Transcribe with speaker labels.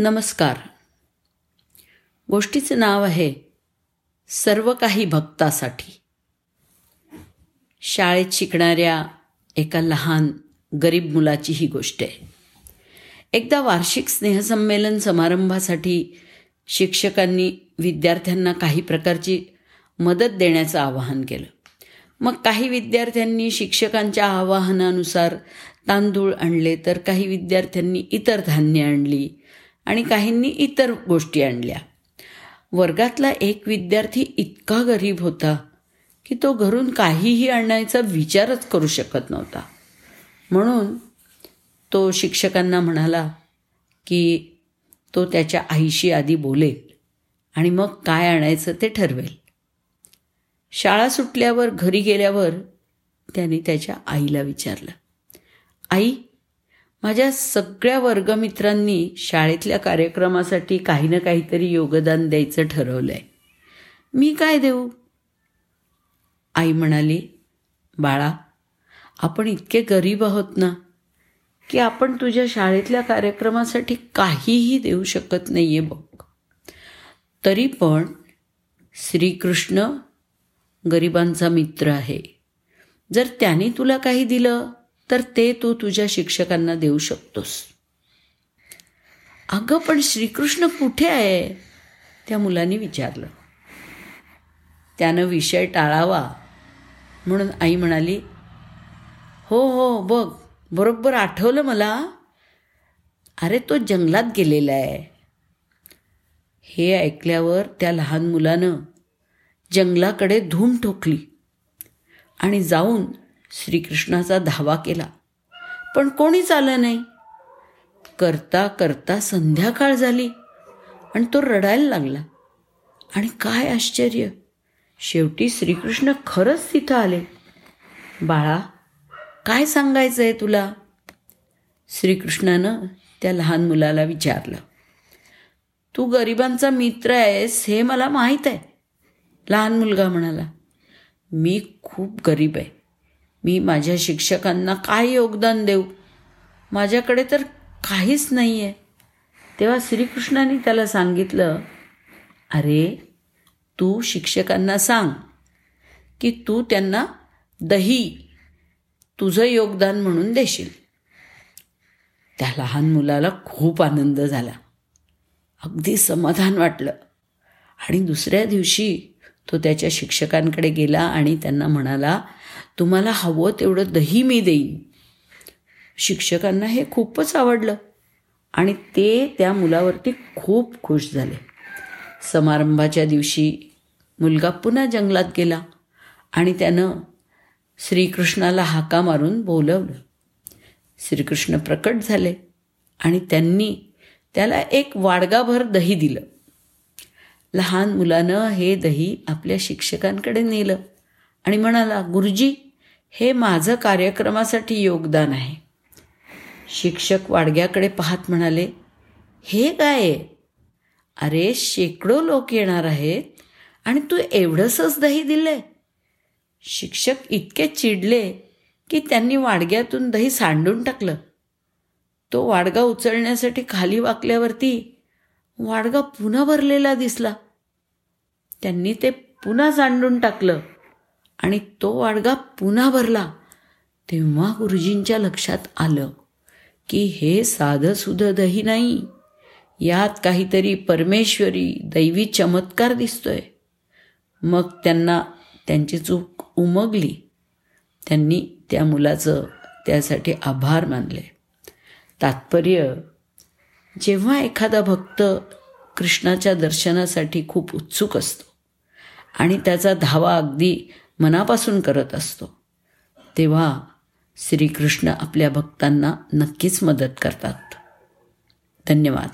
Speaker 1: नमस्कार. गोष्टीचं नाव आहे सर्व काही भक्तासाठी. शाळेत शिकणाऱ्या एका लहान गरीब मुलाची ही गोष्ट आहे. एकदा वार्षिक स्नेहसंमेलन समारंभासाठी शिक्षकांनी विद्यार्थ्यांना काही प्रकारची मदत देण्याचं आवाहन केलं. मग काही विद्यार्थ्यांनी शिक्षकांच्या आवाहनानुसार तांदूळ आणले तर काही विद्यार्थ्यांनी इतर धान्य आणली आणि काहींनी इतर गोष्टी आणल्या. वर्गातला एक विद्यार्थी इतका गरीब होता की तो घरून काहीही आणायचा विचारच करू शकत नव्हता. म्हणून तो शिक्षकांना म्हणाला की तो त्याच्या आईशी आधी बोलेल आणि मग काय आणायचं ते ठरवेल. शाळा सुटल्यावर घरी गेल्यावर त्याने त्याच्या आईला विचारलं आई माझ्या सगळ्या वर्गमित्रांनी शाळेतल्या कार्यक्रमासाठी काही ना काहीतरी योगदान द्यायचं ठरवलं आहे मी काय देऊ? आई म्हणाली बाळा आपण इतके गरीब आहोत ना की आपण तुझ्या शाळेतल्या कार्यक्रमासाठी काहीही देऊ शकत नाही आहे बघ. तरी पण श्रीकृष्ण गरिबांचा मित्र आहे. जर त्याने तुला काही दिलं तर ते तू तुझ्या शिक्षकांना देऊ शकतोस. अगं पण श्रीकृष्ण कुठे आहे? त्या मुलांनी विचारलं. त्यानं विषय टाळावा. म्हणून आई म्हणाली हो हो बघ बरोबर आठवलं मला. अरे तो जंगलात गेलेला आहे. हे ऐकल्यावर त्या लहान मुलानं जंगलाकडे धूम ठोकली आणि जाऊन श्रीकृष्णाचा धावा केला. पण कोणीच आलं नाही. करता करता संध्याकाळ झाली आणि तो रडायला लागला. आणि काय आश्चर्य. शेवटी श्रीकृष्ण खरंच तिथं आले. बाळा काय सांगायचं आहे तुला? श्रीकृष्णानं त्या लहान मुलाला विचारलं. तू गरिबांचा मित्र आहेस हे मला माहीत आहे लहान मुलगा म्हणाला. मी खूप गरीब आहे. मी माझ्या शिक्षकांना काय योगदान देऊ? माझ्याकडे तर काहीच नाही आहे तेव्हा श्रीकृष्णाने त्याला सांगितलं अरे तू शिक्षकांना सांग की तू त्यांना दही तुझं योगदान म्हणून देशील. त्या लहान मुलाला खूप आनंद झाला. अगदी समाधान वाटलं. आणि दुसऱ्या दिवशी तो त्याच्या शिक्षकांकडे गेला आणि त्यांना म्हणाला तुम्हाला हवं तेवढं दही मी देईन. शिक्षकांना हे खूपच आवडलं. आणि ते त्या मुलावरती खूप खुश झाले. समारंभाच्या दिवशी मुलगा पुन्हा जंगलात गेला आणि त्यानं श्रीकृष्णाला हाका मारून बोलवलं. श्रीकृष्ण प्रकट झाले आणि त्यांनी त्याला एक वाडगाभर दही दिलं. लहान मुलानं हे दही आपल्या शिक्षकांकडे नेलं आणि म्हणाला गुरुजी हे माझं कार्यक्रमासाठी योगदान आहे. शिक्षक वाडग्याकडे पाहत म्हणाले हे काय? अरे शेकडो लोक येणार आहेत आणि तू एवढंसंच दही दिलंय. शिक्षक इतके चिडले की त्यांनी वाडग्यातून दही सांडून टाकलं. तो वाडगा उचलण्यासाठी खाली वाकल्यावरती वाडगा पुन्हा भरलेला दिसला. त्यांनी ते पुन्हा सांडून टाकलं. आणि तो वाडगा पुन्हा भरला. तेव्हा गुरुजींच्या लक्षात आलं की हे साधं सुधं दही नाही. यात काहीतरी परमेश्वरी दैवी चमत्कार दिसतोय. मग त्यांना त्यांची चूक उमगली. त्यांनी त्या मुलाचं त्यासाठी आभार मानले. तात्पर्य जेव्हा एखादा भक्त कृष्णाच्या दर्शनासाठी खूप उत्सुक असतो आणि त्याचा धावा अगदी मनापासून करत असतो. तेव्हा श्रीकृष्ण आपल्या भक्तांना नक्कीच मदत करतात. धन्यवाद.